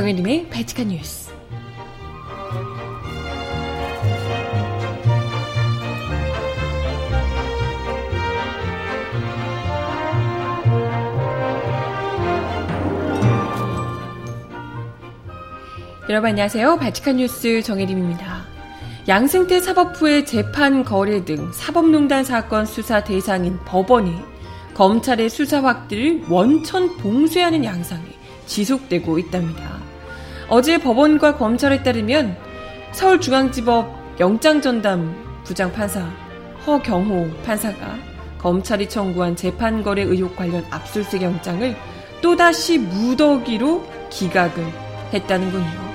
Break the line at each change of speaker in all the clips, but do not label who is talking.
정혜림의 발칙한 뉴스. 여러분 안녕하세요. 발칙한 뉴스 정혜림입니다. 양승태 사법부의 재판 거래 등 사법농단 사건 수사 대상인 법원이 검찰의 수사 확대를 원천 봉쇄하는 양상이 지속되고 있답니다. 어제 법원과 검찰에 따르면 서울중앙지법 영장전담 부장판사 허경호 판사가 검찰이 청구한 재판거래 의혹 관련 압수수색 영장을 또다시 무더기로 기각을 했다는군요.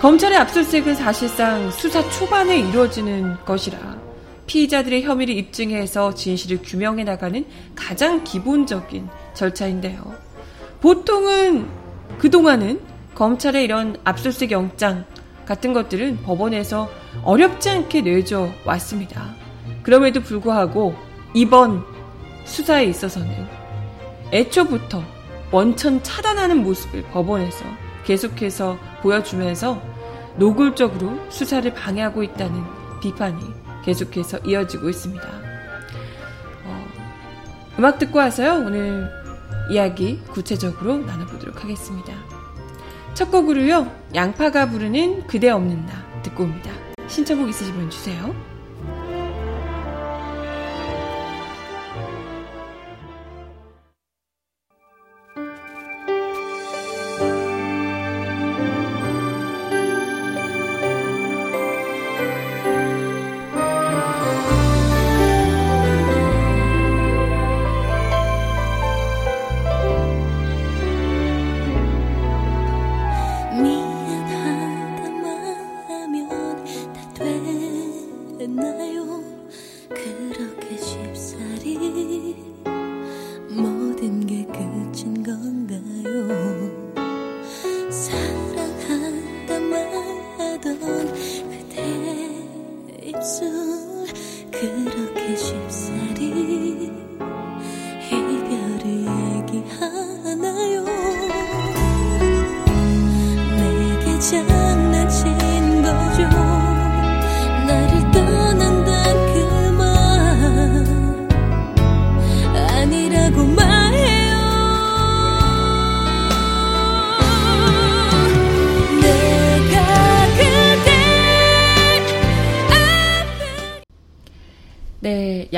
검찰의 압수수색은 사실상 수사 초반에 이루어지는 것이라 피의자들의 혐의를 입증해서 진실을 규명해 나가는 가장 기본적인 절차인데요. 보통은 그동안은 검찰의 이런 압수수색 영장 같은 것들은 법원에서 어렵지 않게 내줘 왔습니다. 그럼에도 불구하고 이번 수사에 있어서는 애초부터 원천 차단하는 모습을 법원에서 계속해서 보여주면서 노골적으로 수사를 방해하고 있다는 비판이 계속해서 이어지고 있습니다. 어, 음악 듣고 와서요. 오늘 이야기 구체적으로 나눠보도록 하겠습니다. 첫 곡으로요. 양파가 부르는 그대 없는 나 듣고 옵니다. 신청곡 있으시면 주세요. 수 그렇게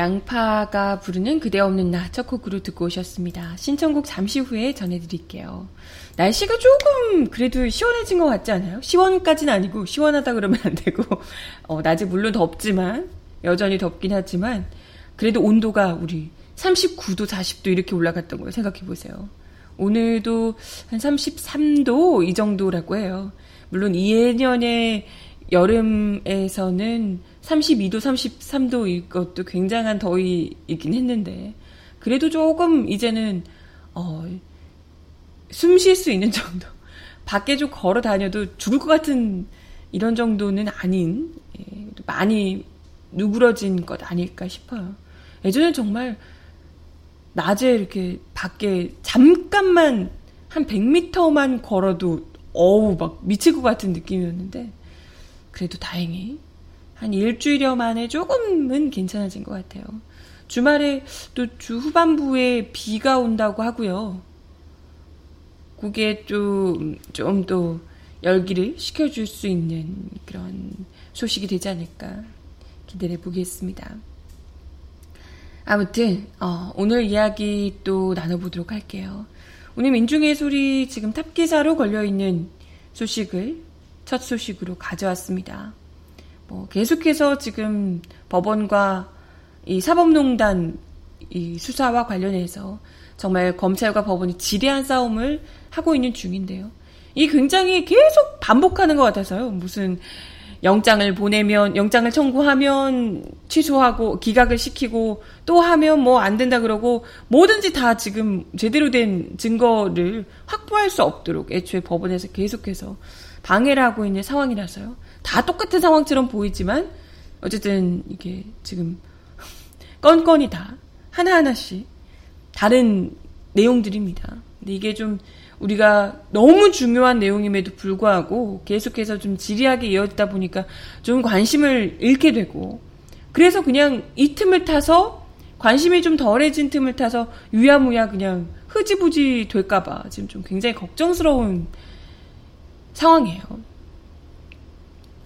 양파가 부르는 그대 없는 나 첫 곡으로 듣고 오셨습니다. 신청곡 잠시 후에 전해드릴게요. 날씨가 조금 그래도 시원해진 것 같지 않아요? 시원까지는 아니고 시원하다 그러면 안 되고 어, 낮에 물론 덥지만 여전히 덥긴 하지만 그래도 온도가 우리 39도 40도 이렇게 올라갔던 거예요. 생각해 보세요. 오늘도 한 33도 이 정도라고 해요. 물론 2년의 여름에서는 32도, 33도 이것도 굉장한 더위이긴 했는데 그래도 조금 이제는 어, 숨 쉴 수 있는 정도. 밖에 좀 걸어 다녀도 죽을 것 같은 이런 정도는 아닌 예, 많이 누그러진 것 아닐까 싶어요. 예전에 정말 낮에 이렇게 밖에 잠깐만 한 100m만 걸어도 어우 막 미칠 것 같은 느낌이었는데 그래도 다행히 한 일주일여 만에 조금은 괜찮아진 것 같아요. 주말에 또 주 후반부에 비가 온다고 하고요. 그게 좀, 좀 또 열기를 식혀줄 수 있는 그런 소식이 되지 않을까 기대해 보겠습니다. 아무튼, 어, 오늘 이야기 또 나눠보도록 할게요. 오늘 민중의 소리 지금 탑기사로 걸려있는 소식을 첫 소식으로 가져왔습니다. 뭐 계속해서 지금 법원과 이 사법농단 이 수사와 관련해서 정말 검찰과 법원이 지대한 싸움을 하고 있는 중인데요. 이 굉장히 계속 반복하는 것 같아서요. 무슨 영장을 보내면 영장을 청구하면 취소하고 기각을 시키고 또 하면 뭐 안 된다 그러고 뭐든지 다 지금 제대로 된 증거를 확보할 수 없도록 애초에 법원에서 계속해서 방해를 하고 있는 상황이라서요. 다 똑같은 상황처럼 보이지만 어쨌든 이게 지금 건건이 다 하나하나씩 다른 내용들입니다. 근데 이게 좀 우리가 너무 중요한 내용임에도 불구하고 계속해서 좀 지리하게 이어지다 보니까 좀 관심을 잃게 되고 그래서 그냥 이 틈을 타서 관심이 좀 덜해진 틈을 타서 유야무야 그냥 흐지부지 될까봐 지금 좀 굉장히 걱정스러운 상황이에요.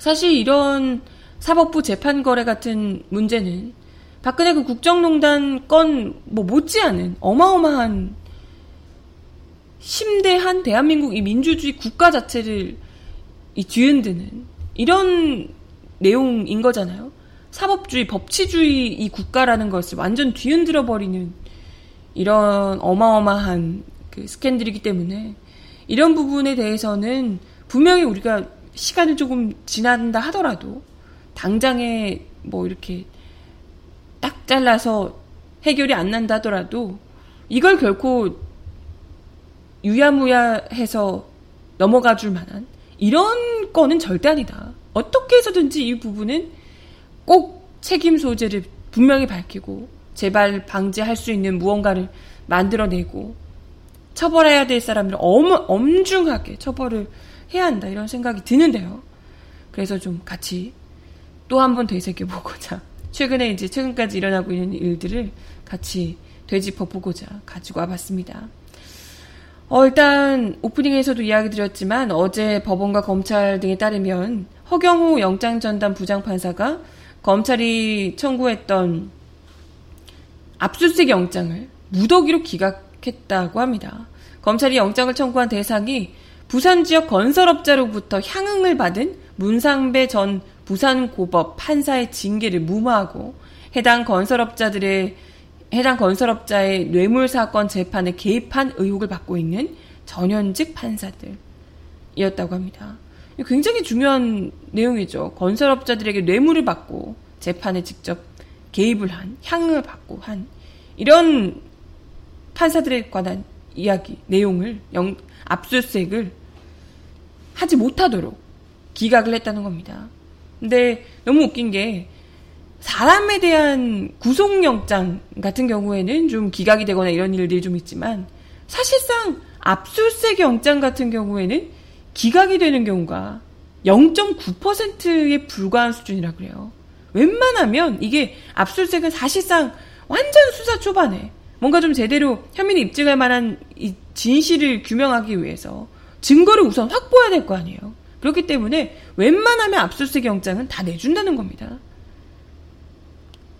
사실 이런 사법부 재판 거래 같은 문제는 박근혜 그 국정농단 건 뭐 못지않은 어마어마한 심대한 대한민국 이 민주주의 국가 자체를 이 뒤흔드는 이런 내용인 거잖아요. 사법주의, 법치주의 이 국가라는 것을 완전 뒤흔들어 버리는 이런 어마어마한 그 스캔들이기 때문에 이런 부분에 대해서는 분명히 우리가 시간을 조금 지난다 하더라도 당장에 뭐 이렇게 딱 잘라서 해결이 안 난다 하더라도 이걸 결코 유야무야해서 넘어가 줄 만한 이런 거는 절대 아니다. 어떻게 해서든지 이 부분은 꼭 책임 소재를 분명히 밝히고 재발 방지할 수 있는 무언가를 만들어내고 처벌해야 될 사람을 엄, 엄중하게 처벌을 해야 한다 이런 생각이 드는데요. 그래서 좀 같이 또 한 번 되새겨보고자 최근에 이제 최근까지 일어나고 있는 일들을 같이 되짚어보고자 가지고 와봤습니다. 어, 일단 오프닝에서도 이야기 드렸지만 어제 법원과 검찰 등에 따르면 허경호 영장전담 부장판사가 검찰이 청구했던 압수수색 영장을 무더기로 기각 했다고 합니다. 검찰이 영장을 청구한 대상이 부산 지역 건설업자로부터 향응을 받은 문상배 전 부산고법 판사의 징계를 무마하고 해당 건설업자들의 해당 건설업자의 뇌물 사건 재판에 개입한 의혹을 받고 있는 전현직 판사들이었다고 합니다. 굉장히 중요한 내용이죠. 건설업자들에게 뇌물을 받고 재판에 직접 개입을 한, 향을 받고 한 이런 판사들에 관한 이야기, 내용을 영, 압수수색을 하지 못하도록 기각을 했다는 겁니다. 근데 너무 웃긴 게 사람에 대한 구속영장 같은 경우에는 좀 기각이 되거나 이런 일들이 좀 있지만 사실상 압수수색 영장 같은 경우에는 기각이 되는 경우가 0.9%에 불과한 수준이라 그래요. 웬만하면 이게 압수수색은 사실상 완전 수사 초반에 뭔가 좀 제대로 혐의를 입증할 만한 이 진실을 규명하기 위해서 증거를 우선 확보해야 될 거 아니에요. 그렇기 때문에 웬만하면 압수수색 영장은 다 내준다는 겁니다.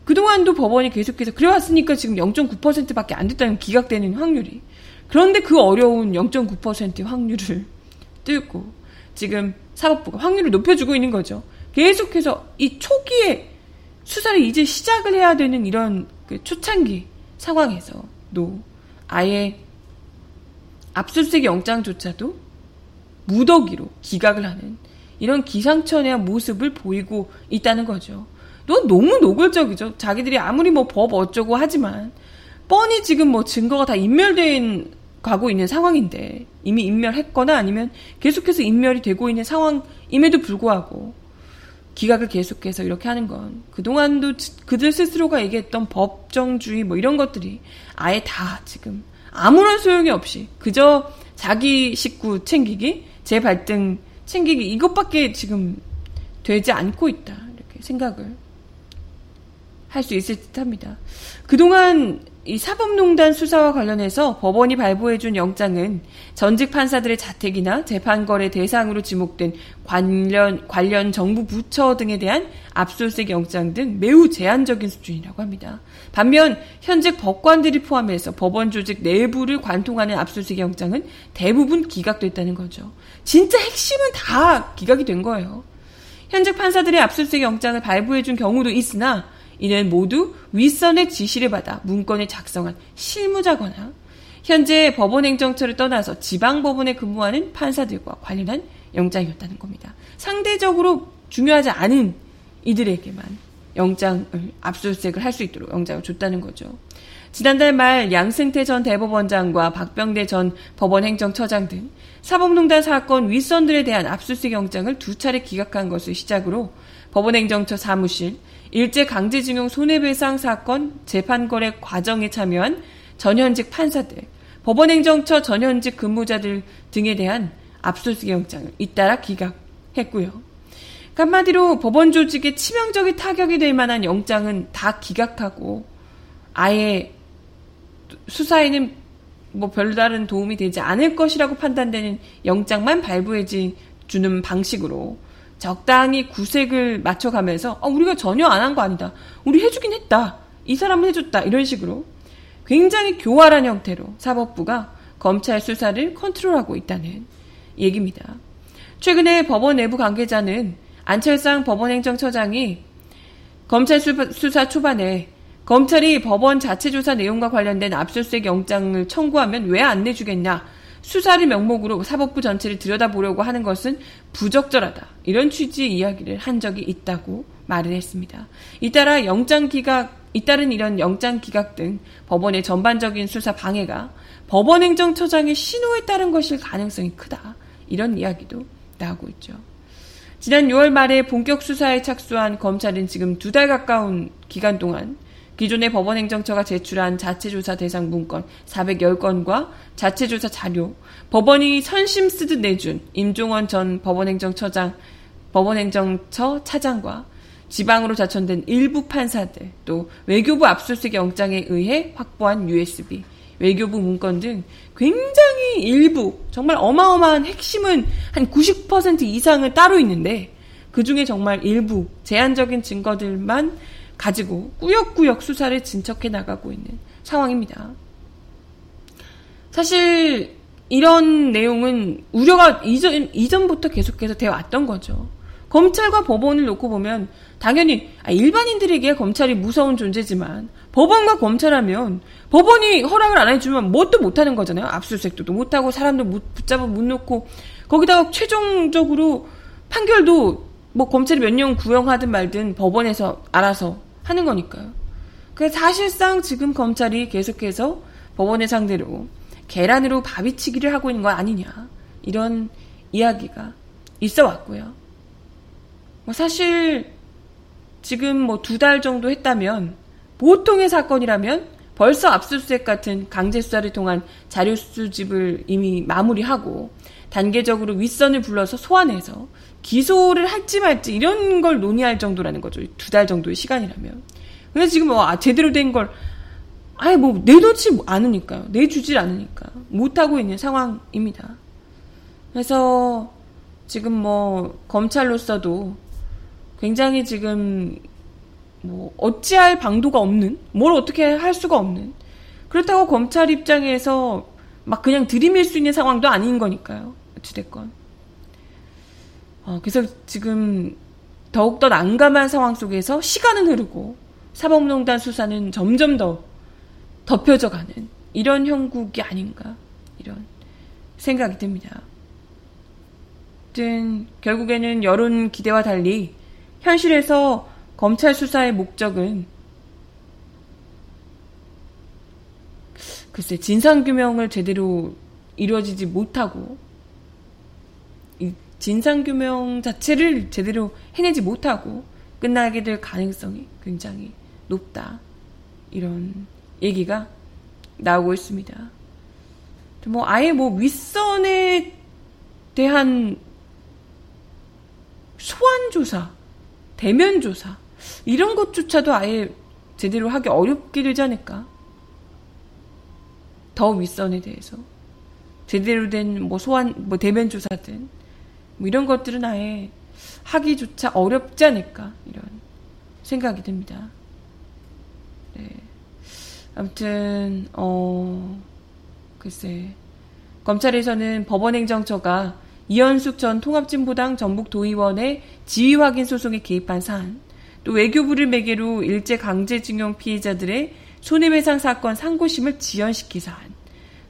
그동안도 법원이 계속해서 그래왔으니까 지금 0.9%밖에 안 됐다는 기각되는 확률이. 그런데 그 어려운 0.9% 확률을 뚫고 지금 사법부가 확률을 높여주고 있는 거죠. 계속해서 이 초기에 수사를 이제 시작을 해야 되는 이런 그 초창기 상황에서도 아예 압수수색 영장조차도 무더기로 기각을 하는 이런 기상천외한 모습을 보이고 있다는 거죠. 너 너무 노골적이죠. 자기들이 아무리 뭐 법 어쩌고 하지만 뻔히 지금 뭐 증거가 다 인멸된 가고 있는 상황인데 이미 인멸했거나 아니면 계속해서 인멸이 되고 있는 상황임에도 불구하고 기각을 계속해서 이렇게 하는 건 그동안도 그들 스스로가 얘기했던 법정주의 뭐 이런 것들이 아예 다 지금 아무런 소용이 없이 그저 자기 식구 챙기기, 제 발등 챙기기 이것밖에 지금 되지 않고 있다. 이렇게 생각을 할 수 있을 듯 합니다. 그동안 이 사법농단 수사와 관련해서 법원이 발부해준 영장은 전직 판사들의 자택이나 재판거래 대상으로 지목된 관련, 관련 정부 부처 등에 대한 압수수색 영장 등 매우 제한적인 수준이라고 합니다. 반면 현직 법관들이 포함해서 법원 조직 내부를 관통하는 압수수색 영장은 대부분 기각됐다는 거죠. 진짜 핵심은 다 기각이 된 거예요. 현직 판사들의 압수수색 영장을 발부해준 경우도 있으나 이는 모두 윗선의 지시를 받아 문건을 작성한 실무자거나 현재 법원 행정처를 떠나서 지방법원에 근무하는 판사들과 관련한 영장이었다는 겁니다. 상대적으로 중요하지 않은 이들에게만 영장을 압수수색을 할 수 있도록 영장을 줬다는 거죠. 지난달 말 양승태 전 대법원장과 박병대 전 법원행정처장 등 사법농단 사건 윗선들에 대한 압수수색 영장을 두 차례 기각한 것을 시작으로 법원행정처 사무실, 일제 강제징용 손해배상 사건 재판 거래 과정에 참여한 전현직 판사들, 법원행정처 전현직 근무자들 등에 대한 압수수색 영장을 잇따라 기각했고요. 한마디로 법원 조직에 치명적인 타격이 될 만한 영장은 다 기각하고 아예 수사에는 뭐 별다른 도움이 되지 않을 것이라고 판단되는 영장만 발부해 주는 방식으로 적당히 구색을 맞춰가면서 아, 우리가 전혀 안 한 거 아니다. 우리 해주긴 했다. 이 사람은 해줬다. 이런 식으로 굉장히 교활한 형태로 사법부가 검찰 수사를 컨트롤하고 있다는 얘기입니다. 최근에 법원 내부 관계자는 안철상 법원행정처장이 검찰 수사 초반에 검찰이 법원 자체 조사 내용과 관련된 압수수색 영장을 청구하면 왜 안 내주겠냐? 수사를 명목으로 사법부 전체를 들여다보려고 하는 것은 부적절하다. 이런 취지의 이야기를 한 적이 있다고 말을 했습니다. 잇따라 영장 기각, 잇따른 이런 영장 기각 등 법원의 전반적인 수사 방해가 법원행정처장의 신호에 따른 것일 가능성이 크다. 이런 이야기도 나오고 있죠. 지난 6월 말에 본격 수사에 착수한 검찰은 지금 두 달 가까운 기간 동안 기존의 법원행정처가 제출한 자체조사 대상 문건 410건과 자체조사 자료, 법원이 선심 쓰듯 내준 임종원 전 법원행정처장, 법원행정처 차장과 지방으로 자천된 일부 판사들, 또 외교부 압수수색 영장에 의해 확보한 USB, 외교부 문건 등 굉장히 일부, 정말 어마어마한 핵심은 한 90% 이상은 따로 있는데 그 중에 정말 일부, 제한적인 증거들만 가지고 꾸역꾸역 수사를 진척해 나가고 있는 상황입니다. 사실 이런 내용은 우려가 이전, 이전부터 계속해서 되어 왔던 거죠. 검찰과 법원을 놓고 보면 당연히 아, 일반인들에게 검찰이 무서운 존재지만 법원과 검찰하면 법원이 허락을 안 해주면 뭣도 못하는 거잖아요. 압수수색도 못하고 사람들 붙잡아 못 놓고 거기다가 최종적으로 판결도 뭐 검찰이 몇 년 구형하든 말든 법원에서 알아서 하는 거니까요. 그 사실상 지금 검찰이 계속해서 법원의 상대로 계란으로 바비치기를 하고 있는 거 아니냐 이런 이야기가 있어 왔고요. 뭐 사실 지금 뭐 두 달 정도 했다면 보통의 사건이라면 벌써 압수수색 같은 강제 수사를 통한 자료 수집을 이미 마무리하고 단계적으로 윗선을 불러서 소환해서 기소를 할지 말지 이런 걸 논의할 정도라는 거죠. 두 달 정도의 시간이라면. 그래서 지금 뭐 아, 제대로 된 걸 아예 뭐 내놓지 않으니까요. 내주질 않으니까 못하고 있는 상황입니다. 그래서 지금 뭐 검찰로서도 굉장히 지금 뭐 어찌할 방도가 없는 뭘 어떻게 할 수가 없는 그렇다고 검찰 입장에서 막 그냥 들이밀 수 있는 상황도 아닌 거니까요. 어찌됐건. 어, 그래서 지금 더욱더 난감한 상황 속에서 시간은 흐르고 사법농단 수사는 점점 더 덮여져 가는 이런 형국이 아닌가 이런 생각이 듭니다. 아무튼 결국에는 여론 기대와 달리 현실에서 검찰 수사의 목적은 글쎄 진상규명을 제대로 이루어지지 못하고 진상규명 자체를 제대로 해내지 못하고 끝나게 될 가능성이 굉장히 높다. 이런 얘기가 나오고 있습니다. 뭐 아예 뭐 윗선에 대한 소환 조사, 대면 조사 이런 것조차도 아예 제대로 하기 어렵게 되지 않을까? 더 윗선에 대해서 제대로 된 뭐 소환, 뭐 대면 조사든 뭐 이런 것들은 아예 하기조차 어렵지 않을까 이런 생각이 듭니다. 네. 아무튼 어 글쎄 검찰에서는 법원행정처가 이현숙 전 통합진보당 전북도의원의 지휘 확인 소송에 개입한 사안, 또 외교부를 매개로 일제 강제징용 피해자들의 손해배상 사건 상고심을 지연시킨 사안,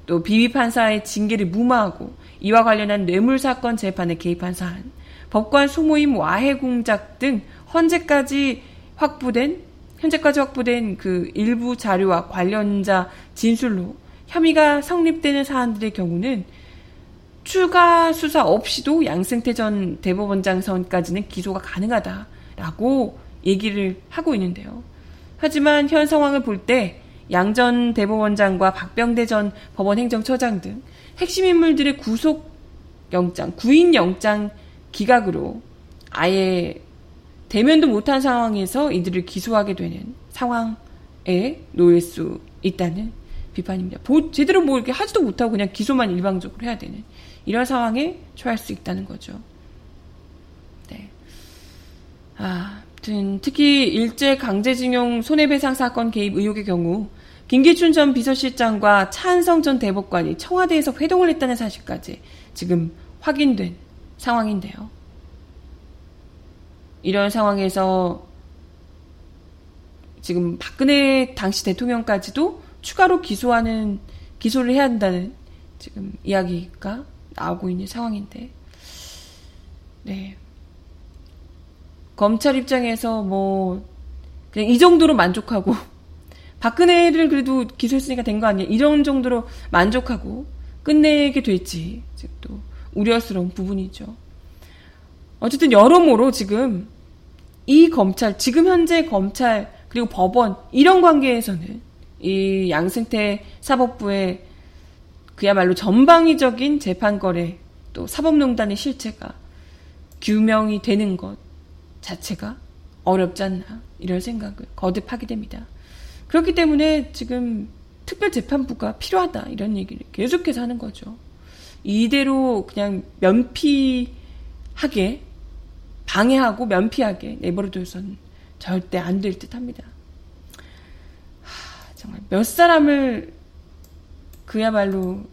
또 비위 판사의 징계를 무마하고 이와 관련한 뇌물 사건 재판에 개입한 사안, 법관 소모임 와해 공작 등 현재까지 확보된 현재까지 확보된 그 일부 자료와 관련자 진술로 혐의가 성립되는 사안들의 경우는 추가 수사 없이도 양승태 전 대법원장 선까지는 기소가 가능하다라고 얘기를 하고 있는데요. 하지만 현 상황을 볼 때 양 전 대법원장과 박병대 전 법원 행정처장 등 핵심 인물들의 구속 영장, 구인 영장 기각으로 아예 대면도 못한 상황에서 이들을 기소하게 되는 상황에 놓일 수 있다는 비판입니다. 보, 제대로 뭐 이렇게 하지도 못하고 그냥 기소만 일방적으로 해야 되는 이런 상황에 처할 수 있다는 거죠. 네. 아, 특히 일제 강제징용 손해배상 사건 개입 의혹의 경우 김기춘 전 비서실장과 차한성 전 대법관이 청와대에서 회동을 했다는 사실까지 지금 확인된 상황인데요. 이런 상황에서 지금 박근혜 당시 대통령까지도 추가로 기소하는 기소를 해야 한다는 지금 이야기가 나오고 있는 상황인데, 네 검찰 입장에서 뭐 그냥 이 정도로 만족하고 박근혜를 그래도 기소했으니까 된 거 아니야 이런 정도로 만족하고 끝내게 될지 또 우려스러운 부분이죠. 어쨌든 여러모로 지금 이 검찰, 지금 현재 검찰, 그리고 법원, 이런 관계에서는 이 양승태 사법부의 그야말로 전방위적인 재판 거래, 또 사법농단의 실체가 규명이 되는 것 자체가 어렵지 않나, 이런 생각을 거듭하게 됩니다. 그렇기 때문에 지금 특별재판부가 필요하다, 이런 얘기를 계속해서 하는 거죠. 이대로 그냥 면피하게 방해하고 면피하게 내버려둬선 절대 안 될 듯 합니다. 하, 정말 몇 사람을 그야말로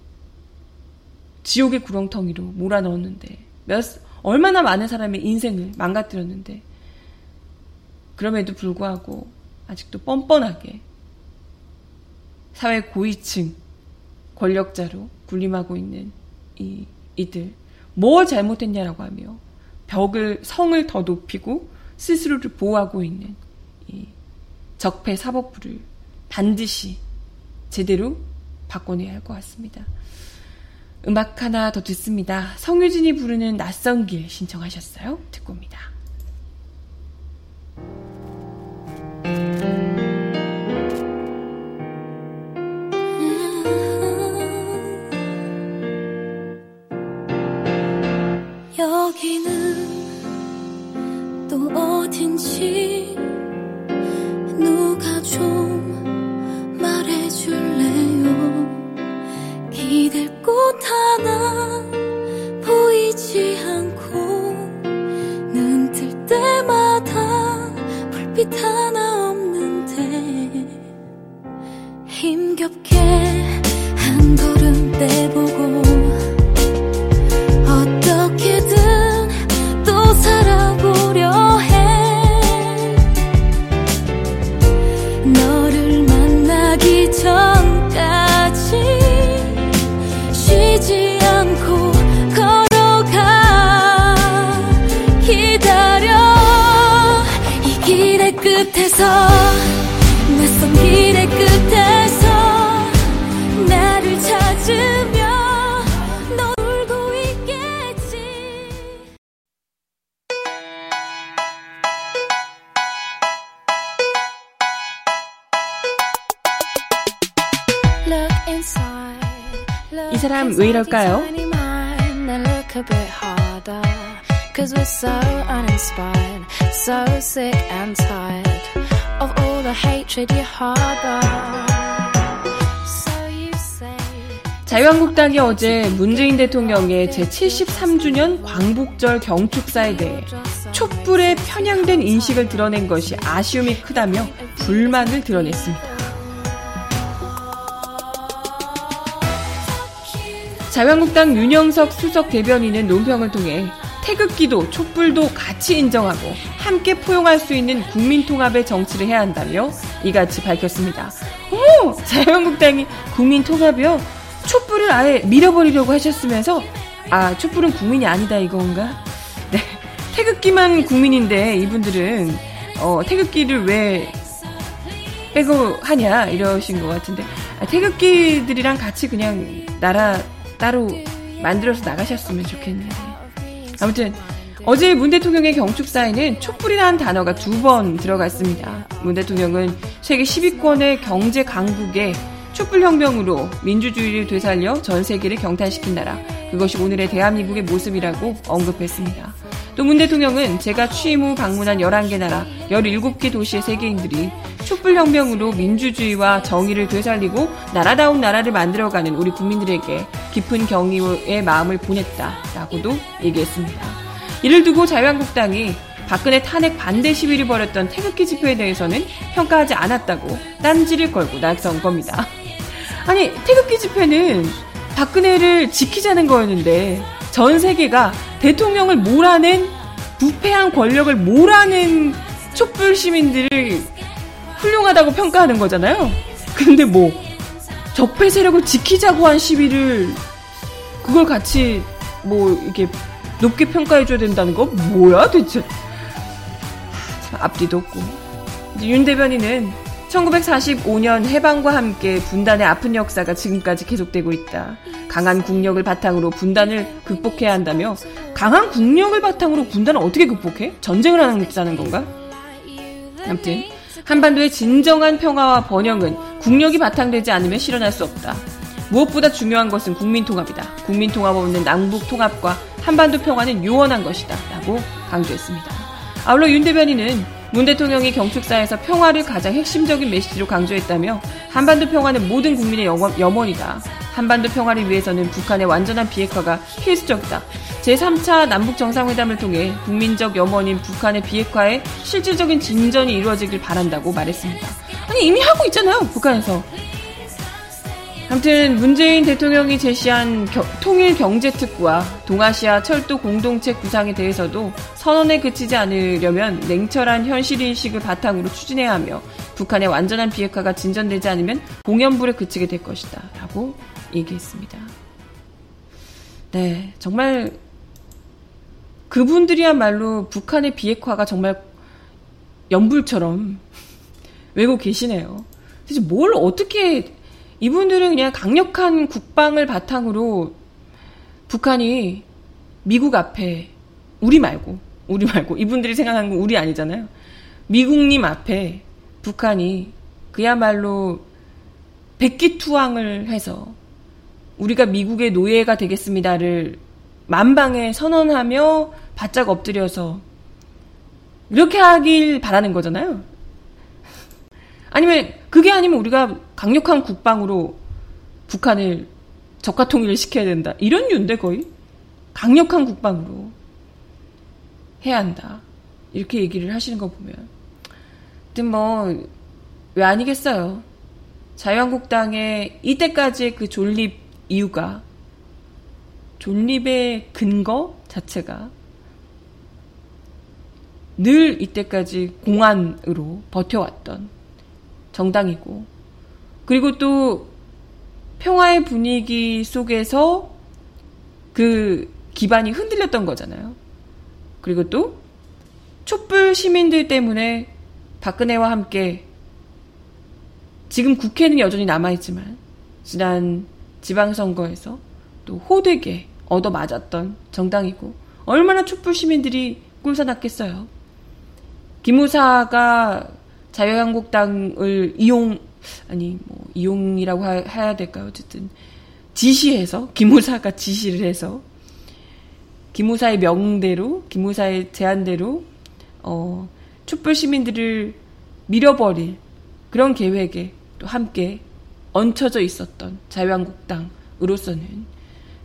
지옥의 구렁텅이로 몰아넣었는데, 몇, 얼마나 많은 사람의 인생을 망가뜨렸는데, 그럼에도 불구하고 아직도 뻔뻔하게 사회 고위층 권력자로 군림하고 있는 이, 이들, 뭘 잘못했냐라고 하며 벽을, 성을 더 높이고 스스로를 보호하고 있는 이 적폐 사법부를 반드시 제대로 바꿔내야 할 것 같습니다. 음악 하나 더 듣습니다. 성유진이 부르는 낯선 길 신청하셨어요? 듣고 옵니다.
어딘지 누가 좀 곳하
이럴까요? Cause we're so uninspired, so sick and tired of all the hatred you harbor. 자유한국당이 어제 문재인 대통령의 제73주년 광복절 경축사에 대해 촛불에 편향된 인식을 드러낸 것이 아쉬움이 크다며 불만을 드러냈습니다. 자유한국당 윤영석 수석 대변인은 논평을 통해 태극기도 촛불도 같이 인정하고 함께 포용할 수 있는 국민 통합의 정치를 해야 한다며 이같이 밝혔습니다. 어머! 자유한국당이 국민 통합이요? 촛불을 아예 밀어버리려고 하셨으면서 아 촛불은 국민이 아니다 이건가? 네 태극기만 국민인데 이분들은 어, 태극기를 왜 빼고 하냐 이러신 것 같은데 아, 태극기들이랑 같이 그냥 나라 따로 만들어서 나가셨으면 좋겠는데 아무튼 어제 문 대통령의 경축사에는 촛불이라는 단어가 두 번 들어갔습니다. 문 대통령은 세계 10위권의 경제 강국에 촛불혁명으로 민주주의를 되살려 전 세계를 경탄시킨 나라. 그것이 오늘의 대한민국의 모습이라고 언급했습니다. 또 문 대통령은 제가 취임 후 방문한 11개 나라, 17개 도시의 세계인들이 촛불혁명으로 민주주의와 정의를 되살리고 나라다운 나라를 만들어가는 우리 국민들에게 깊은 경의의 마음을 보냈다라고도 얘기했습니다. 이를 두고 자유한국당이 박근혜 탄핵 반대 시위를 벌였던 태극기 집회에 대해서는 평가하지 않았다고 딴지를 걸고 나선 겁니다. 아니 태극기 집회는 박근혜를 지키자는 거였는데 전 세계가 대통령을 몰아낸 부패한 권력을 몰아낸 촛불 시민들을 훌륭하다고 평가하는 거잖아요. 근데 뭐 적폐 세력을 지키자고 한 시위를 그걸 같이 뭐 이렇게 높게 평가해줘야 된다는 거 뭐야 대체? 참 앞뒤도 없고 윤 대변인은 1945년 해방과 함께 분단의 아픈 역사가 지금까지 계속되고 있다. 강한 국력을 바탕으로 분단을 극복해야 한다며 강한 국력을 바탕으로 분단을 어떻게 극복해? 전쟁을 하는 건가? 아무튼 한반도의 진정한 평화와 번영은 국력이 바탕되지 않으면 실현할 수 없다. 무엇보다 중요한 것은 국민 통합이다. 국민 통합 없는 남북 통합과 한반도 평화는 요원한 것이다. 라고 강조했습니다. 아울러 윤 대변인은 문 대통령이 경축사에서 평화를 가장 핵심적인 메시지로 강조했다며 한반도 평화는 모든 국민의 염원이다. 한반도 평화를 위해서는 북한의 완전한 비핵화가 필수적이다. 제3차 남북 정상회담을 통해 국민적 염원인 북한의 비핵화에 실질적인 진전이 이루어지길 바란다고 말했습니다. 아니 이미 하고 있잖아요. 북한에서. 아무튼 문재인 대통령이 제시한 겨, 통일 경제 특구와 동아시아 철도 공동체 구상에 대해서도 선언에 그치지 않으려면 냉철한 현실 인식을 바탕으로 추진해야 하며 북한의 완전한 비핵화가 진전되지 않으면 공연불에 그치게 될 것이다. 라고 얘기했습니다. 네, 정말 그분들이야말로 북한의 비핵화가 정말 연불처럼 외고 계시네요. 대체 뭘 어떻게 이분들은 그냥 강력한 국방을 바탕으로 북한이 미국 앞에 우리 말고 우리 말고 이분들이 생각하는 건 우리 아니잖아요. 미국님 앞에 북한이 그야말로 백기투항을 해서 우리가 미국의 노예가 되겠습니다를 만방에 선언하며 바짝 엎드려서 이렇게 하길 바라는 거잖아요. 아니면 그게 아니면 우리가 강력한 국방으로 북한을 적화 통일을 시켜야 된다. 이런 유인데 거의 강력한 국방으로 해야 한다. 이렇게 얘기를 하시는 거 보면. 근데 뭐, 왜 아니겠어요. 자유한국당의 이때까지의 그 존립 이유가 존립의 근거 자체가 늘 이때까지 공안으로 버텨왔던 정당이고, 그리고 또 평화의 분위기 속에서 그 기반이 흔들렸던 거잖아요. 그리고 또 촛불 시민들 때문에 박근혜와 함께 지금 국회는 여전히 남아있지만 지난 지방선거에서 또 호되게 얻어맞았던 정당이고 얼마나 촛불 시민들이 꿀사났겠어요. 김우사가 자유한국당을 이용 아니 뭐 이용이라고 하, 해야 될까요? 어쨌든 지시해서 김우사가 지시를 해서 김우사의 명대로 김우사의 제안대로 어, 촛불 시민들을 밀어버릴 그런 계획에 또 함께 얹혀져 있었던 자유한국당으로서는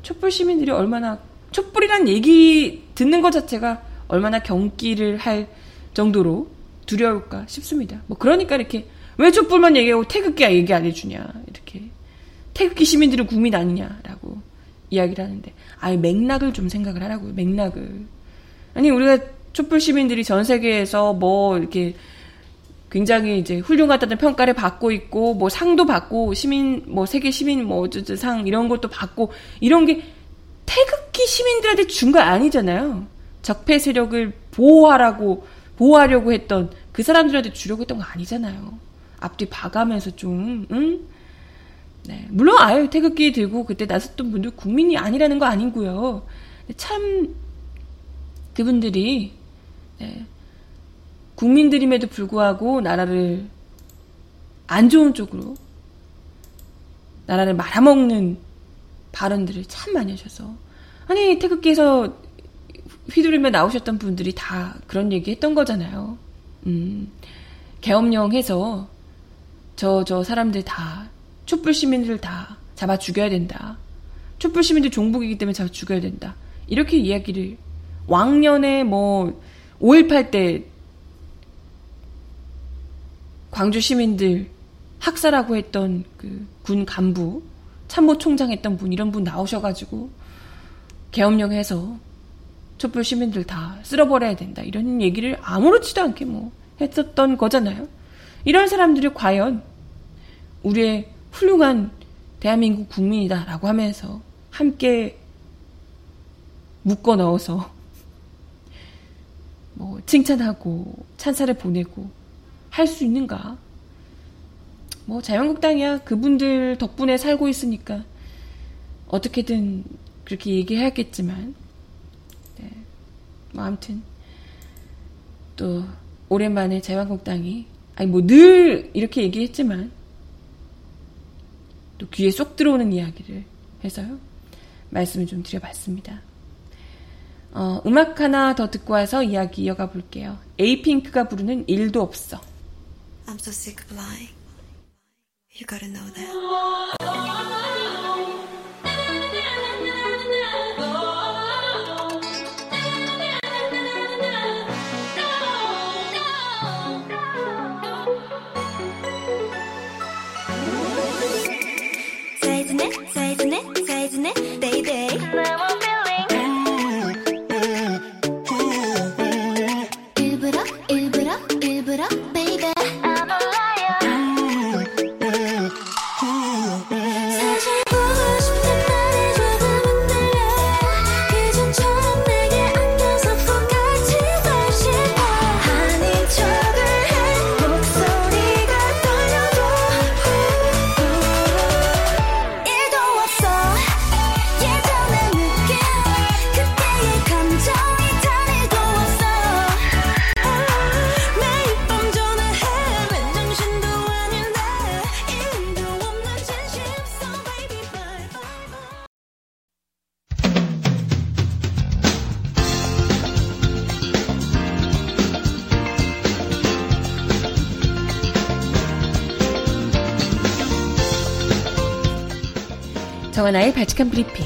촛불 시민들이 얼마나 촛불이란 얘기 듣는 것 자체가 얼마나 경기를 할 정도로 두려울까 싶습니다. 뭐 그러니까 이렇게 왜 촛불만 얘기하고 태극기야 얘기 안 해주냐 이렇게 태극기 시민들은 국민 아니냐라고 이야기를 하는데 아예 맥락을 좀 생각을 하라고요. 맥락을 아니 우리가 촛불 시민들이 전 세계에서 뭐 이렇게 굉장히 이제 훌륭하다는 평가를 받고 있고 뭐 상도 받고 시민 뭐 세계 시민 뭐 어쩌저 상 이런 것도 받고 이런 게 태극기 시민들한테 준 거 아니잖아요. 적폐 세력을 보호하라고 보호하려고 했던 그 사람들한테 주려고 했던 거 아니잖아요. 앞뒤 봐가면서 좀, 응? 네. 물론, 아유, 태극기 들고 그때 나섰던 분들 국민이 아니라는 거 아니고요. 참, 그분들이 네, 국민들임에도 불구하고 나라를 안 좋은 쪽으로 나라를 말아먹는 발언들을 참 많이 하셔서 아니 태극기에서 휘두르며 나오셨던 분들이 다 그런 얘기 했던 거잖아요. 음, 계엄령 해서 저, 저 사람들 다, 촛불 시민들 다 잡아 죽여야 된다. 촛불 시민들 종북이기 때문에 잡아 죽여야 된다. 이렇게 이야기를 왕년에 뭐, 5.18 때 광주 시민들 학살하고 했던 그 군 간부, 참모총장 했던 분, 이런 분 나오셔가지고, 계엄령 해서 촛불 시민들 다 쓸어버려야 된다. 이런 얘기를 아무렇지도 않게 뭐 했었던 거잖아요. 이런 사람들이 과연 우리의 훌륭한 대한민국 국민이다라고 하면서 함께 묶어 넣어서 뭐 칭찬하고 찬사를 보내고 할 수 있는가? 뭐 자유한국당이야 그분들 덕분에 살고 있으니까 어떻게든 그렇게 얘기해야겠지만 네. 뭐 아무튼 또 오랜만에 자유한국당이 아니 뭐 늘 이렇게 얘기했지만 또 귀에 쏙 들어오는 이야기를 해서요 말씀을 좀 드려봤습니다. 어, 음악 하나 더 듣고 와서 이야기 이어가 볼게요. 에이핑크가 부르는 일도 없어. I'm so sick of lying. You gotta know that. 정하나의 바칙한 브리핑.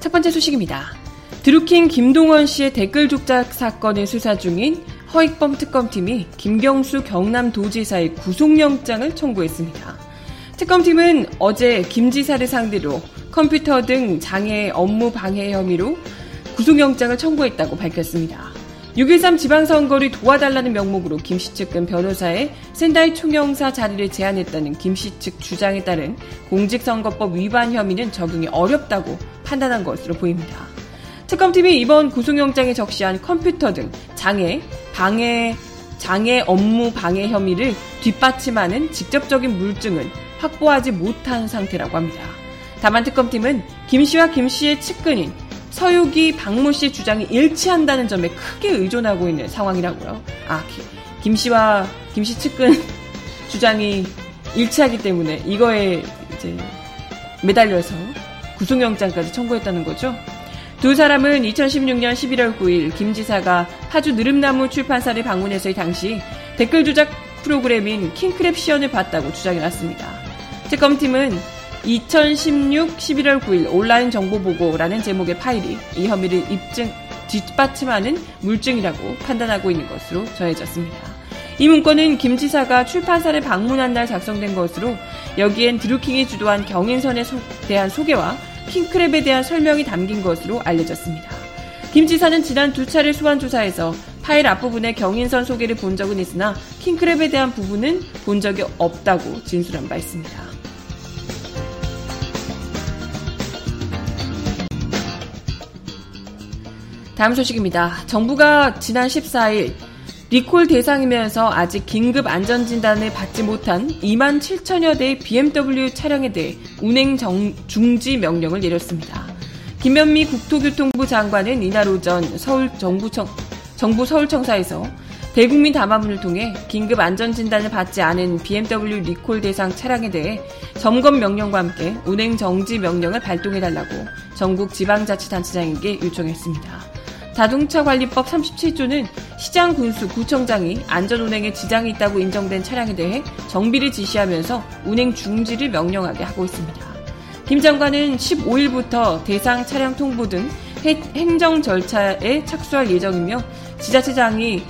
첫 번째 소식입니다. 드루킹 김동원 씨의 댓글 족작 사건을 수사 중인 허익범 특검팀이 김경수 경남도지사의 구속영장을 청구했습니다. 특검팀은 어제 김 지사를 상대로 컴퓨터 등 장애 업무 방해 혐의로 구속영장을 청구했다고 밝혔습니다. 6.13 지방선거를 도와달라는 명목으로 김씨 측은 변호사의 센다이 총영사 자리를 제안했다는 김씨 측 주장에 따른 공직선거법 위반 혐의는 적용이 어렵다고 판단한 것으로 보입니다. 특검팀이 이번 구속영장에 적시한 컴퓨터 등 장애, 방해, 장애 업무 방해 혐의를 뒷받침하는 직접적인 물증은 확보하지 못한 상태라고 합니다. 다만 특검팀은 김 씨와 김 씨의 측근인 서유기 박모 씨 주장이 일치한다는 점에 크게 의존하고 있는 상황이라고요. 아, 김 씨와 김 씨 측근 주장이 일치하기 때문에 이거에 이제 매달려서 구속영장까지 청구했다는 거죠. 두 사람은 2016년 11월 9일 김 지사가 파주 느릅나무 출판사를 방문해서의 당시 댓글 조작 프로그램인 킹크랩 시연을 봤다고 주장해놨습니다. 특검팀은 2016 11월 9일 온라인 정보 보고라는 제목의 파일이 이 혐의를 입증 뒷받침하는 물증이라고 판단하고 있는 것으로 전해졌습니다. 이 문건은 김 지사가 출판사를 방문한 날 작성된 것으로 여기엔 드루킹이 주도한 경인선에 소, 대한 소개와 킹크랩에 대한 설명이 담긴 것으로 알려졌습니다. 김 지사는 지난 두 차례 수완 조사에서 파일 앞부분에 경인선 소개를 본 적은 있으나 킹크랩에 대한 부분은 본 적이 없다고 진술한 바 있습니다. 다음 소식입니다. 정부가 지난 14일 리콜 대상이면서 아직 긴급 안전진단을 받지 못한 2만 7천여 대의 BMW 차량에 대해 운행 정, 중지 명령을 내렸습니다. 김현미 국토교통부 장관은 이날 오전 서울 정부청, 정부 서울청사에서 대국민 담화문을 통해 긴급 안전진단을 받지 않은 BMW 리콜 대상 차량에 대해 점검 명령과 함께 운행 정지 명령을 발동해달라고 전국 지방자치단체장에게 요청했습니다. 자동차 관리법 37조는 시장 군수 구청장이 안전운행에 지장이 있다고 인정된 차량에 대해 정비를 지시하면서 운행 중지를 명령하게 하고 있습니다. 김 장관은 15일부터 대상 차량 통보 등 행정 절차에 착수할 예정이며 지자체장이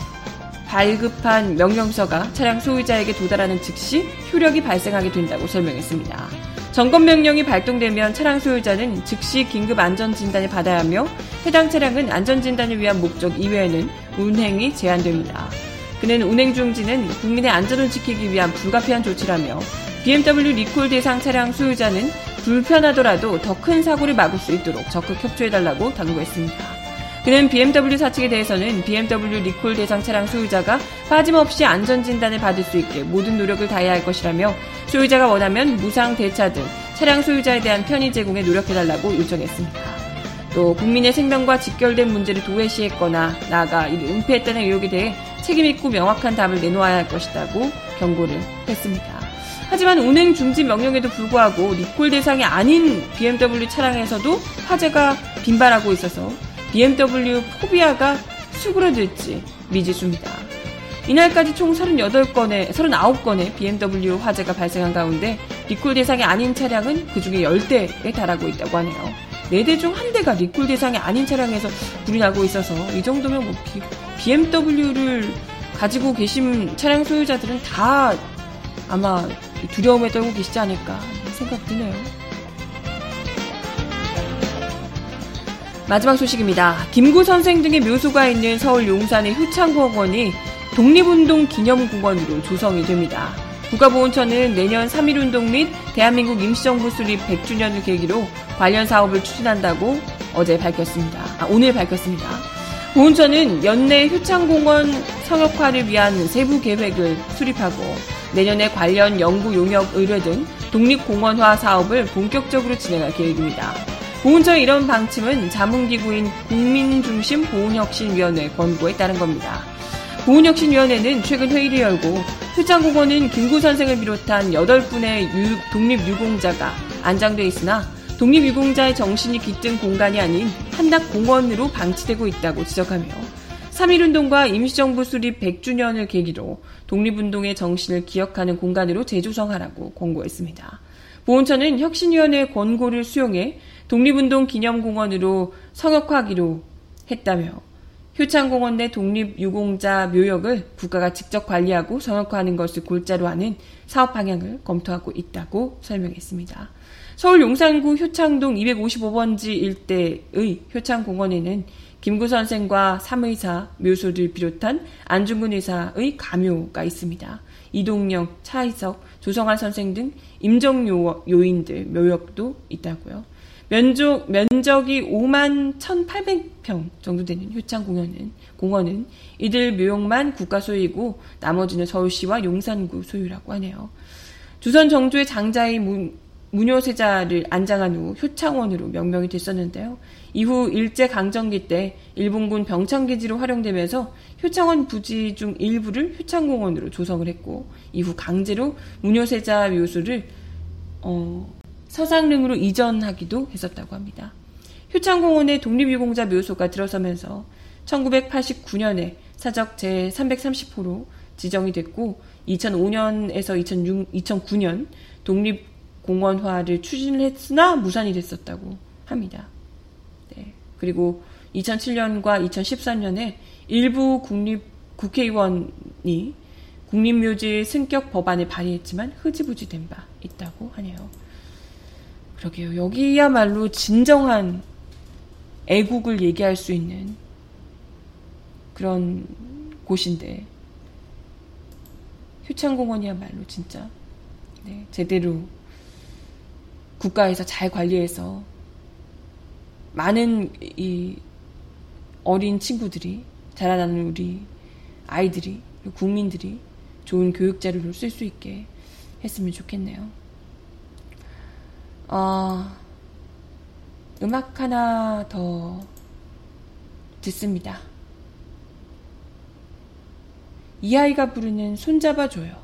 발급한 명령서가 차량 소유자에게 도달하는 즉시 효력이 발생하게 된다고 설명했습니다. 점검 명령이 발동되면 차량 소유자는 즉시 긴급 안전 진단을 받아야 하며 해당 차량은 안전 진단을 위한 목적 이외에는 운행이 제한됩니다. 그는 운행 중지는 국민의 안전을 지키기 위한 불가피한 조치라며 BMW 리콜 대상 차량 소유자는 불편하더라도 더 큰 사고를 막을 수 있도록 적극 협조해달라고 당부했습니다. 그는 BMW 사측에 대해서는 BMW 리콜 대상 차량 소유자가 빠짐없이 안전진단을 받을 수 있게 모든 노력을 다해야 할 것이라며 소유자가 원하면 무상 대차 등 차량 소유자에 대한 편의 제공에 노력해달라고 요청했습니다. 또 국민의 생명과 직결된 문제를 도외시했거나 나아가 이를 은폐했다는 의혹에 대해 책임있고 명확한 답을 내놓아야 할 것이라고 경고를 했습니다. 하지만 운행 중지 명령에도 불구하고 리콜 대상이 아닌 BMW 차량에서도 화재가 빈발하고 있어서 BMW 포비아가 수그러들지 미지수입니다. 이날까지 총 38건의, 39건의 BMW 화재가 발생한 가운데 리콜 대상이 아닌 차량은 그 중에 10대에 달하고 있다고 하네요. 4대 중한 대가 리콜 대상이 아닌 차량에서 불이 나고 있어서 이 정도면 뭐 BMW를 가지고 계신 차량 소유자들은 다 아마 두려움에 떨고 계시지 않을까 생각 드네요. 마지막 소식입니다. 김구 선생 등의 묘소가 있는 서울 용산의 효창공원이 독립운동 기념공원으로 조성이 됩니다. 국가보훈처는 내년 3.1운동 및 대한민국 임시정부 수립 100주년을 계기로 관련 사업을 추진한다고 어제 밝혔습니다. 아, 오늘 밝혔습니다. 보훈처는 연내 효창공원 성역화를 위한 세부 계획을 수립하고 내년에 관련 연구 용역 의뢰 등 독립공원화 사업을 본격적으로 진행할 계획입니다. 보훈처의 이런 방침은 자문기구인 국민중심 보훈혁신위원회 권고에 따른 겁니다. 보훈혁신위원회는 최근 회의를 열고 효창공원은 김구 선생을 비롯한 8분의 독립유공자가 안장돼 있으나 독립유공자의 정신이 깃든 공간이 아닌 한낱 공원으로 방치되고 있다고 지적하며 3.1운동과 임시정부 수립 100주년을 계기로 독립운동의 정신을 기억하는 공간으로 재조성하라고 권고했습니다. 보훈처는 혁신위원회 권고를 수용해 독립운동 기념공원으로 성역화하기로 했다며 효창공원 내 독립유공자 묘역을 국가가 직접 관리하고 성역화하는 것을 골자로 하는 사업 방향을 검토하고 있다고 설명했습니다. 서울 용산구 효창동 255번지 일대의 효창공원에는 김구 선생과 삼의사 묘소를 비롯한 안중근 의사의 가묘가 있습니다. 이동영, 차희석, 조성환 선생 등 임정요인들 묘역도 있다고요. 면적, 면적이 5만 1,800평 정도 되는 효창 공원은, 공원은 이들 묘역만 국가 소유이고 나머지는 서울시와 용산구 소유라고 하네요. 조선 정조의 장자의 문, 무효세자를 안장한 후 효창원으로 명명이 됐었는데요. 이후 일제강점기 때 일본군 병창기지로 활용되면서 효창원 부지 중 일부를 효창공원으로 조성을 했고 이후 강제로 무효세자 묘수를 어, 서상릉으로 이전하기도 했었다고 합니다. 효창공원의 독립유공자 묘소가 들어서면서 1989년에 사적 제330호로 지정이 됐고 2005년에서 2006, 2009년 독립공원화를 추진을 했으나 무산이 됐었다고 합니다. 네. 그리고 2007년과 2013년에 일부 국립 국회의원이 국립묘지 승격 법안을 발의했지만 흐지부지 된 바 있다고 하네요. 그러게요. 여기야말로 진정한 애국을 얘기할 수 있는 그런 곳인데 효창공원이야말로 진짜 네, 제대로 국가에서 잘 관리해서 많은 이 어린 친구들이 자라나는 우리 아이들이 국민들이 좋은 교육 자료로 쓸수 있게 했으면 좋겠네요. 어, 음악 하나 더 듣습니다. 이 아이가 부르는 손잡아줘요.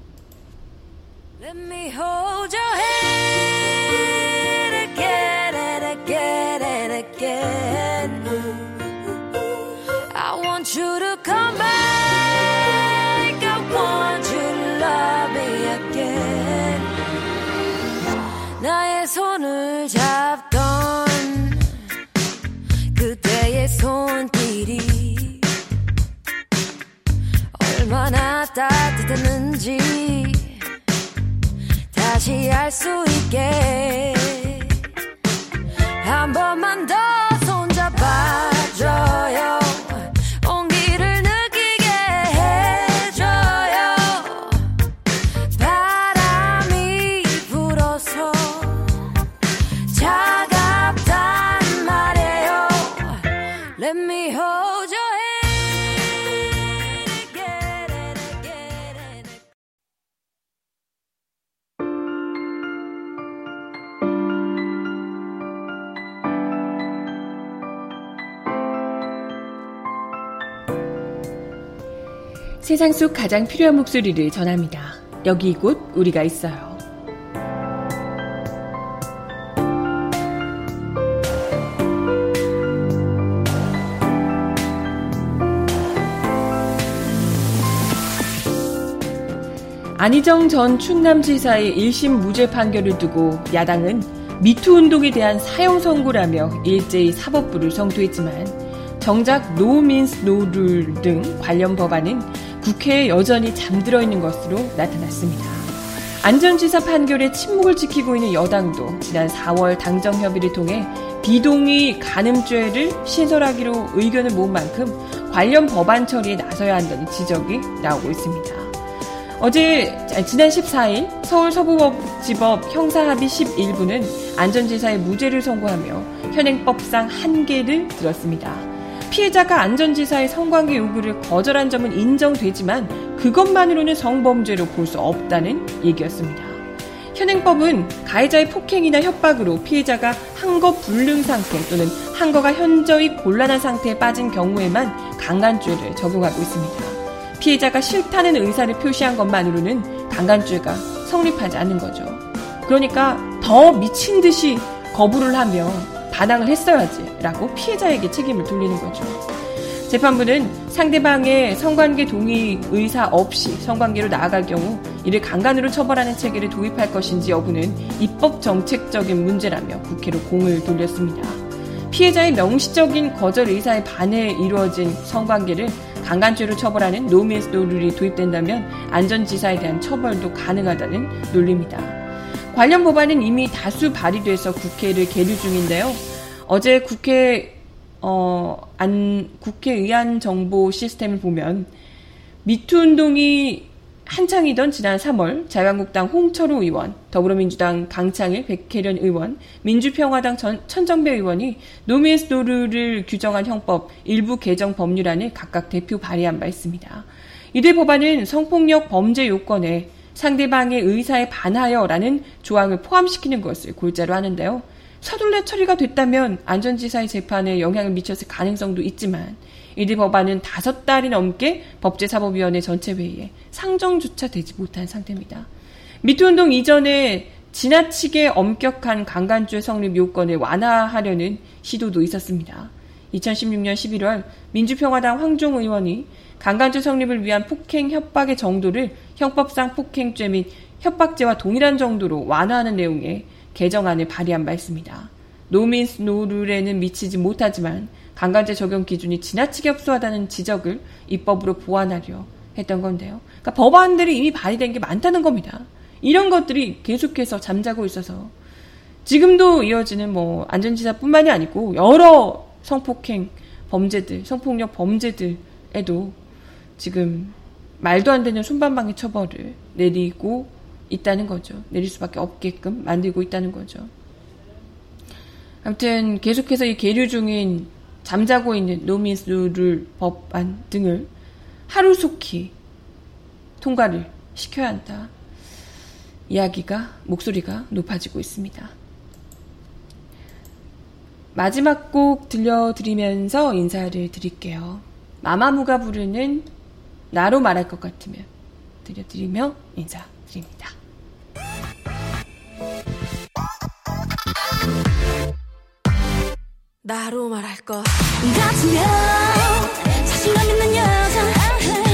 따뜻했는지 다시 알 수 있게. 한 번만 더 손잡아줘요 세상 속 가장 필요한 목소리를 전합니다. 여기 이곳 우리가 있어요. 안희정 전 충남지사의 1심 무죄 판결을 두고 야당은 미투 운동에 대한 사형 선고라며 일제히 사법부를 성토했지만 정작 No Means No rule 등 관련 법안은 국회에 여전히 잠들어 있는 것으로 나타났습니다. 안전지사 판결에 침묵을 지키고 있는 여당도 지난 4월 당정 협의를 통해 비동의 간음죄를 신설하기로 의견을 모은 만큼 관련 법안 처리에 나서야 한다는 지적이 나오고 있습니다. 어제 지난 14일 서울 서부지법 형사합의 11부는 안전지사의 무죄를 선고하며 현행법상 한계를 들었습니다. 피해자가 안전지사의 성관계 요구를 거절한 점은 인정되지만 그것만으로는 성범죄로 볼 수 없다는 얘기였습니다. 현행법은 가해자의 폭행이나 협박으로 피해자가 항거 불능 상태 또는 항거가 현저히 곤란한 상태에 빠진 경우에만 강간죄를 적용하고 있습니다. 피해자가 싫다는 의사를 표시한 것만으로는 강간죄가 성립하지 않는 거죠. 그러니까 더 미친 듯이 거부를 하며 반항을 했어야지 라고 피해자에게 책임을 돌리는 거죠. 재판부는 상대방의 성관계 동의 의사 없이 성관계로 나아갈 경우 이를 강간으로 처벌하는 체계를 도입할 것인지 여부는 입법 정책적인 문제라며 국회로 공을 돌렸습니다. 피해자의 명시적인 거절 의사에 반해 이루어진 성관계를 강간죄로 처벌하는 노미스 노룰이 도입된다면 안전지사에 대한 처벌도 가능하다는 논리입니다. 관련 법안은 이미 다수 발의돼서 국회를 계류 중인데요. 어제 국회 어, 안, 국회의안 정보 시스템을 보면 미투 운동이 한창이던 지난 3월 자유한국당 홍철호 의원, 더불어민주당 강창일, 백혜련 의원, 민주평화당 전, 천정배 의원이 No Means No rule을 규정한 형법 일부 개정 법률안을 각각 대표 발의한 바 있습니다. 이들 법안은 성폭력 범죄 요건에 상대방의 의사에 반하여라는 조항을 포함시키는 것을 골자로 하는데요. 서둘러 처리가 됐다면 안전지사의 재판에 영향을 미쳤을 가능성도 있지만 이들 법안은 다섯 달이 넘게 법제사법위원회 전체 회의에 상정조차 되지 못한 상태입니다. 미투운동 이전에 지나치게 엄격한 강간죄 성립 요건을 완화하려는 시도도 있었습니다. 2016년 11월 민주평화당 황종 의원이 강간죄 성립을 위한 폭행 협박의 정도를 형법상 폭행죄 및 협박죄와 동일한 정도로 완화하는 내용의 개정안을 발의한 바 있습니다. 노민스 노룰에는 미치지 못하지만 강간죄 적용 기준이 지나치게 협소하다는 지적을 입법으로 보완하려 했던 건데요. 그러니까 법안들이 이미 발의된 게 많다는 겁니다. 이런 것들이 계속해서 잠자고 있어서 지금도 이어지는 뭐 안전지사뿐만이 아니고 여러 성폭행 범죄들, 성폭력 범죄들에도 지금 말도 안 되는 손반방의 처벌을 내리고 있다는 거죠. 내릴 수밖에 없게끔 만들고 있다는 거죠. 아무튼 계속해서 이 계류 중인 잠자고 있는 노미스 룰 법안 등을 하루속히 통과를 시켜야 한다. 이야기가, 목소리가 높아지고 있습니다. 마지막 곡 들려드리면서 인사를 드릴게요. 마마무가 부르는 나로 말할 것 같으면 들려드리며 인사드립니다.
나로 말할 것 같으면 자신감 있는 여자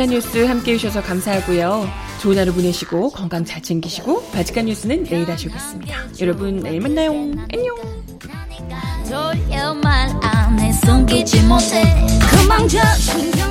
발칙한 뉴스 함께 해주셔서 감사하고요. 좋은 하루 보내시고 건강 잘 챙기시고 발칙한 뉴스는 내일 하시겠습니다. 여러분 내일 만나요. 안녕.
돌려 말 안해 숨기지 못해
금방 저 신경